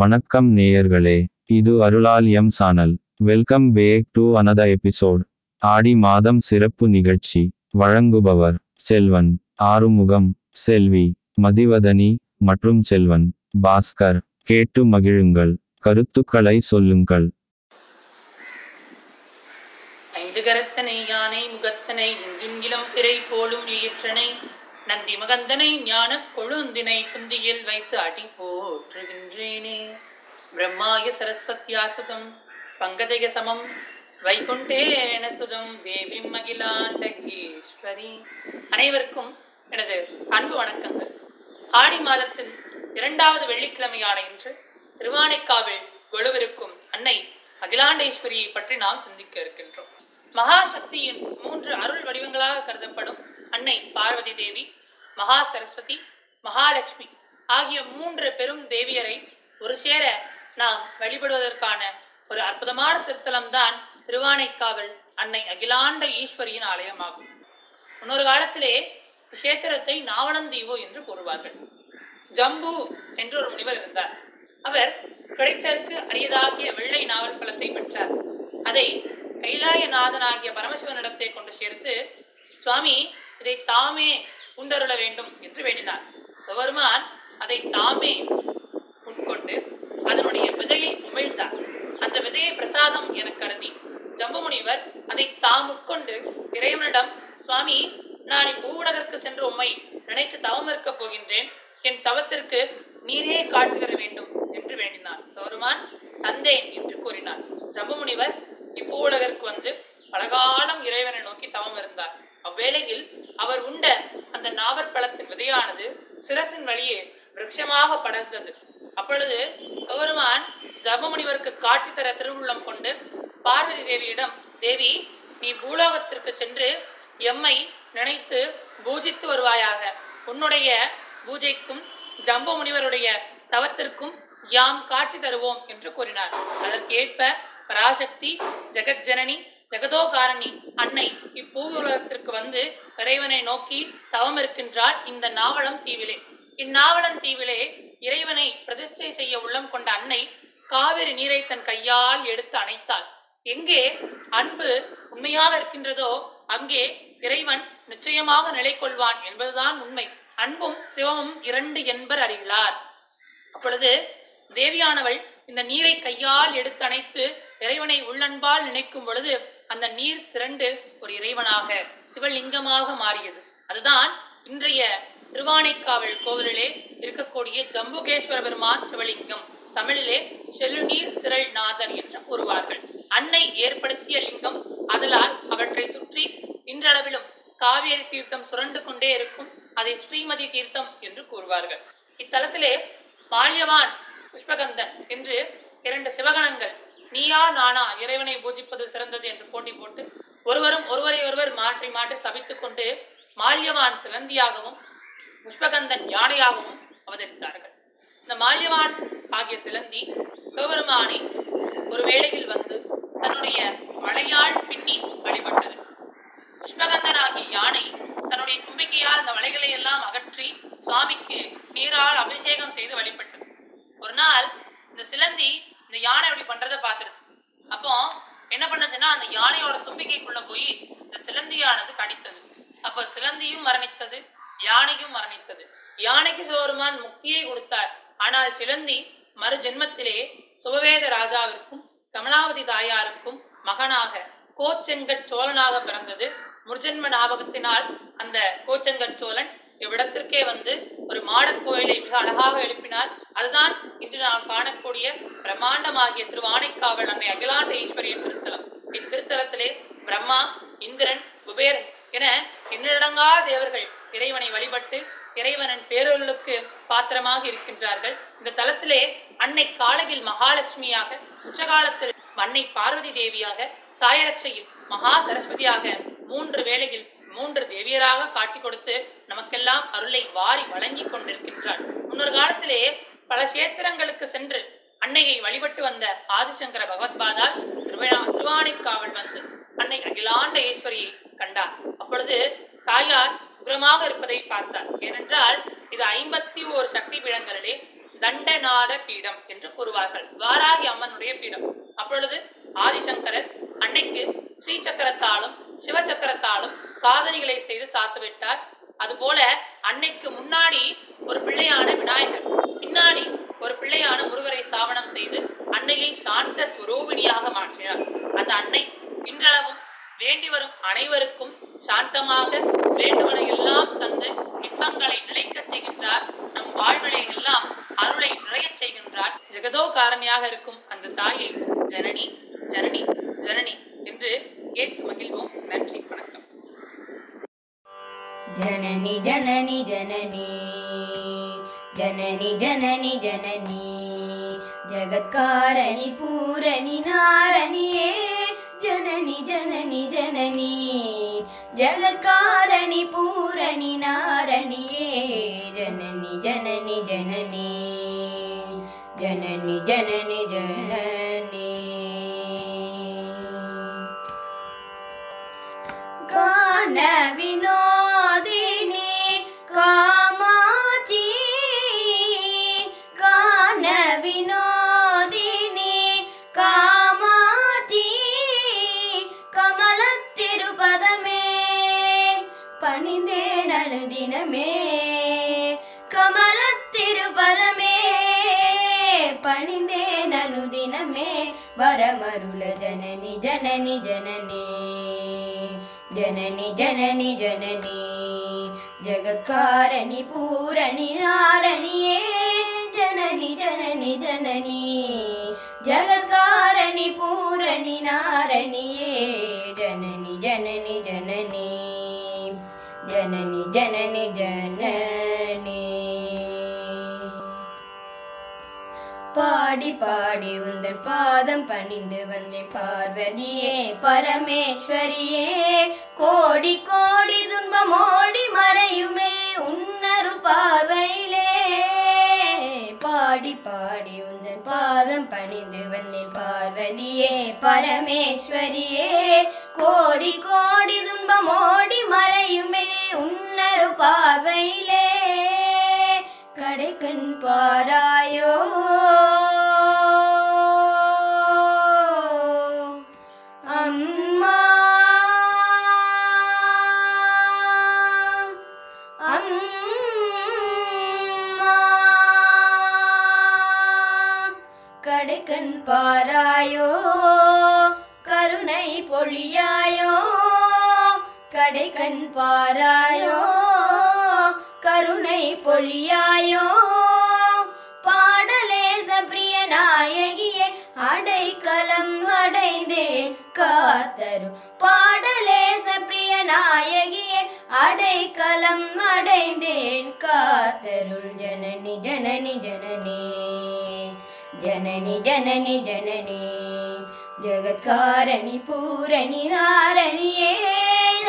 வணக்கம் நேயர்களே இது அருளால் M channel. Welcome back to another episode ஆடி மாதம் சிறப்பு நிகழ்ச்சி. வழங்குபவர் செல்வன். ஆறுமுகம் செல்வி. மதிவதனி மற்றும் செல்வன். பாஸ்கர் கேட்டு மகிழுங்கள். கருத்துக்களை சொல்லுங்கள். ஐந்து கரத்தனை யானை முகத்தனை பிறை போலும் இயற்றனை நந்தி மகந்தனை ஞான கொழுந்தினை குந்தியில் வைத்து அடி போற்றுகின்றேனே. பிரம்மாய சரஸ்வத்யாசுதம் பங்கஜய சமம் வைகுண்டேன சுதம் தேவி மகிலாண்டகீஸ்வரி அனைவருக்கும் எனது அன்பு வணக்கங்கள். ஆடி மாதத்தின் இரண்டாவது வெள்ளிக்கிழமையான இன்று திருவானைக்காவில் கொழுவிருக்கும் அன்னை அகிலாண்டேஸ்வரியை பற்றி நாம் சிந்திக்க இருக்கின்றோம். மகாசக்தியின் மூன்று அருள் வடிவங்களாக கருதப்படும் அன்னை பார்வதி தேவி மகா சரஸ்வதி மகாலட்சுமி ஆகிய மூன்று பெரும் தேவியரை ஒரு சேர நாம் வழிபடுவதற்கான ஒரு அற்புதமான திருத்தலம் தான் திருவானைக்காவல் அன்னை அகிலாண்ட ஈஸ்வரியின் ஆலயமாகும். முன்னொரு காலத்திலே கஷேத்திரத்தை நாவலந்தீவு என்று கூறுவார்கள். ஜம்பு என்று ஒரு முனிவர் இருந்தார். அவர் கிடைத்தற்கு அரியதாகிய வெள்ளை நாவல் பழத்தை பெற்றார். அதை கைலாயநாதனாகிய பரமசிவனிடத்தை கொண்டு சேர்த்து சுவாமி இதை தாமே உண்டருள வேண்டும் என்று வேண்டினார். சிவருமான் அதை தாமே உட்கொண்டு அதனுடைய விதையை உமிழ்ந்தார். அந்த விதையை பிரசாதம் என கருதி ஜம்பு முனிவர் அதை தாம் உட்கொண்டு இறைவனிடம் சுவாமி நான் இப்பூடகற்கு சென்று உம்மை நினைத்து தவம் இருக்கப் போகின்றேன். என் தவத்திற்கு நீரே காட்சி தர வேண்டும் என்று வேண்டினார். சௌருமான் தந்தேன் என்று கூறினார். ஜம்பு முனிவர் இப்பூடகருக்கு வந்து பலகாலம் இறைவனை நோக்கி தவம் இருந்தார் அவ்வேளையில் அவர் உண்ட அந்த நாவற்பழத்தின் விதையானது சிரசின் வழியே வெளிச்சமாக படர்ந்தது. அப்பொழுது சௌருமான் ஜபமுனிவருக்கு காட்சி தர திருவுள்ளம் கொண்டு பார்வதி தேவியிடம் தேவி நீ பூலோகத்திற்கு சென்று எம்மை நினைத்து பூஜித்து வருவாயாக. உன்னுடைய பூஜைக்கும் ஜம்பு முனிவருடைய தவத்திற்கும் யாம் காட்சி தருவோம் என்று கூறினார். அதற்கேற்ப பராசக்தி ஜெகஜனனி ஜெகதோகாரணி அன்னை இப்பூவுலகத்திற்கு வந்து இறைவனை நோக்கி தவம் இருக்கின்றார் இந்த நாவலம் தீவிலே. இந்நாவலந்தீவிலே இறைவனை பிரதிஷ்டை செய்ய உள்ளம் கொண்ட அன்னை காவிரி நீரை தன் கையால் எடுத்து அணைத்தாள். எங்கே அன்பு உண்மையாக இருக்கின்றதோ அங்கே இறைவன் நிச்சயமாக நிலை கொள்வான் என்பதுதான் உண்மை. அன்பும் சிவமும் இரண்டு என்பர் அறிகிறார். அப்பொழுது தேவியானவள் இந்த நீரை கையால் எடுத்து அணைத்து இறைவனை உள்ளன்பால் நினைக்கும் பொழுது அந்த நீர் திரண்டு ஒரு இறைவனாக சிவலிங்கமாக மாறியது. அதுதான் இன்றைய திருவானைக்காவல் கோவிலிலே இருக்கக்கூடிய ஜம்புகேஸ்வர பெருமான் சிவலிங்கம். தமிழிலே செல்லுநீர் திரள் நாதன் என்று கூறுவார்கள். அன்னை ஏற்படுத்திய லிங்கம் அதனால் அவற்றை சுற்றி இன்றளவிலும் காவேரி தீர்த்தம் சுரண்டு கொண்டே இருக்கும். அதை ஸ்ரீமதி தீர்த்தம் என்று கூறுவார்கள். இத்தலத்திலே மால்யவான் புஷ்பகந்தன் என்று இரண்டு சிவகணங்கள் நீயா நானா இறைவனை பூஜிப்பது சிறந்தது என்று போட்டி போட்டு ஒருவரும் ஒருவரை ஒருவர் மாற்றி மாற்றி சபித்துக் கொண்டு மால்யவான் சிலந்தியாகவும் புஷ்பகந்தன் யானையாகவும் அவதரித்தார்கள். இந்த மால்யவான் ஆகிய சிலந்தி சிவபெருமானை ஒரு வேளையில் வந்து தன்னுடைய மலையால் பின்னி வழிபட்டது. புஷ்பகந்தன் ஆகிய யானை தன்னுடைய தும்பிக்கையால் அந்த வலைகளை எல்லாம் அகற்றி சுவாமிக்கு நீரால் அபிஷேகம் செய்து வழிபட்டது. ஒரு நாள் இந்த சிலந்தி இந்த யானை அப்படி பண்றதை பார்த்துருது. அப்போ என்ன பண்ணுச்சுன்னா அந்த யானையோட தும்பிக்கைக்குள்ள போய் இந்த சிலந்தியானது கடித்தது. அப்போ சிலந்தியும் மரணித்தது. யானையும் மரணித்தது. யானைக்கு சோருமான் முக்தியை கொடுத்தார். ஆனால் சிலந்தி மறு ஜென்மத்திலே சுபவேத ராஜாவிற்கும் கமலாவதி தாயாருக்கும் மகனாக கோச்செங்கட் சோழனாக பிறந்தது. முர்ஜன்ம ஞாபகத்தினால் அந்த கோச்செங்கட் சோழன் இவ்விடத்திற்கே வந்து ஒரு மாடக் கோயிலை மிக அழகாக எழுப்பினார். அதுதான் இன்று நாம் காணக்கூடிய பிரம்மாண்டமாகிய திருவானைக்காவல் அன்னை அகிலாண்ட ஈஸ்வரியின் திருத்தலம். இத்திருத்தலத்திலே பிரம்மா இந்திரன் குபேரன் இறைவனை வழிபட்டு இறைவனன் பேரொருளுக்கு பாத்திரமாக இருக்கின்றார்கள். இந்த தலத்திலே அன்னை காலகில் மகாலட்சுமியாக உச்சகாலத்தில் அன்னை பார்வதி தேவியாக சாயரட்சையில் மகா சரஸ்வதியாக மூன்று வேளையில் மூன்று தேவியராக காட்சி கொடுத்து நமக்கெல்லாம் அருளை வாரி வழங்கி கொண்டிருக்கின்றார் முன்னொரு காலத்திலே பல சேத்திரங்களுக்கு சென்று அன்னையை வழிபட்டு வந்த ஆதிசங்கர பகவத்பாதார் திருவிழா திருவானைக்காவல் வந்து அன்னை அகிலாண்ட ஈஸ்வரியை கண்டார். அப்பொழுது தாயார் உக்ரமாக இருப்பதை பார்த்தார். ஏனென்றால் இது ஐம்பத்தி ஓரு சக்தி பீடங்களிலே தண்டநாத பீடம் என்று கூறுவார்கள். வாராகி அம்மனுடைய பீடம். அப்பொழுது ஆதிசங்கரர் அன்னைக்கு ஸ்ரீ சக்கரத்தாலும் சிவசக்கரத்தாலும் காதலிகளை செய்து சாத்து விட்டார். அதுபோல அன்னைக்கு முன்னாடி ஒரு பிள்ளையான விநாயகர் பின்னாடி ஒரு பிள்ளையான முருகரை ஸ்தாபனம் செய்து அன்னையை சாந்த ஸ்வரூபிணியாக மாற்றினார். அந்த அன்னை இன்றளவும் வேண்டி வரும் அனைவருக்கும் சாந்தமாக வேண்டுவனை எல்லாம் தந்து இன்பங்களை நிலைக்கச் செய்கின்றார் நம் வாழ்விலை எல்லாம் அருளை நிறையச் செய்கின்றார் ஜெகதோ காரணியாக இருக்கும் அந்த தாயை ஜனனி ஜனனி ஜனனி என்று கேட்டு மகிழ்வோம் நன்றி வணக்கம் जननि जननि जननी जननि जननि जननी जगत्कारणि पूरणि नारणिये जननि जननि जननी जगत्कारणि पूरणि नारणिये जननि जननि जननी जननि जननि जननी। गान वरमरुल जननि जननि जननी। जननि जननि जननी। जगत्कारणि पूरणि नारनीये जननि जननि जननी। जगत्कारणि पूरणि नारनि जननि जननि जननी। जननि जननि जन। பாடி பாடி உந்தன் பாதம் பணிந்து வந்தேன் பார்வதியே பரமேஸ்வரியே. கோடி கோடி துன்பம் ஓடி மறையுமே உன்னரு பார்வையிலே. பாடி பாடி உந்தன் பாதம் பணிந்து வந்தேன் பார்வதியே பரமேஸ்வரியே. கோடி கோடி துன்பம் ஓடி மறையுமே உன்னரு பார்வையிலே. கடை கண் பாராயோ. அம்மா. அம்மா. கடை கண் பாராயோ. கருணை பொழியாயோ. கடை பாராயோ. கருணை பொழியாயோ? பாடலேச பிரிய நாயகியே அடைக்கலம் அடைந்தேன் காத்தரும் பாடலேச பிரிய நாயகியே அடைக்கலம் அடைந்தேன் காத்தருள். ஜனனி ஜனனி ஜனனி ஜனனி ஜனனி ஜனனி ஜகத்காரணி பூரணி நாரணியே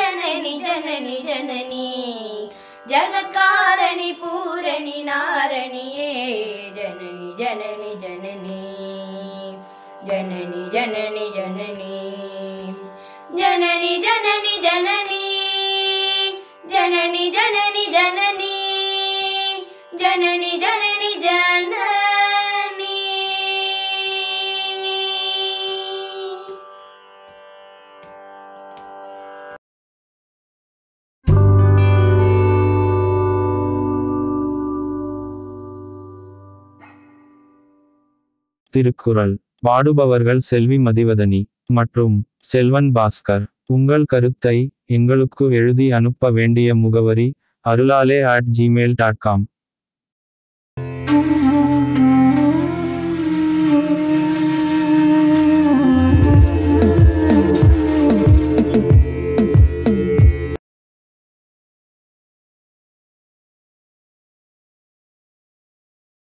ஜனனி ஜனனி ஜனனி. जगत्कारणि पूरणि नारणी ए जननि जननी। जननि जननि जननी। जननि जननि जननी। जननि जननि जननी। जननि जननि जननी। திருக்குறள். பாடுபவர்கள் செல்வி மதிவதனி. மற்றும் செல்வன் பாஸ்கர். உங்கள் கருத்தை எங்களுக்கு எழுதி அனுப்ப வேண்டிய முகவரி அருளாலே அட் ஜிமெயில் டாட் காம்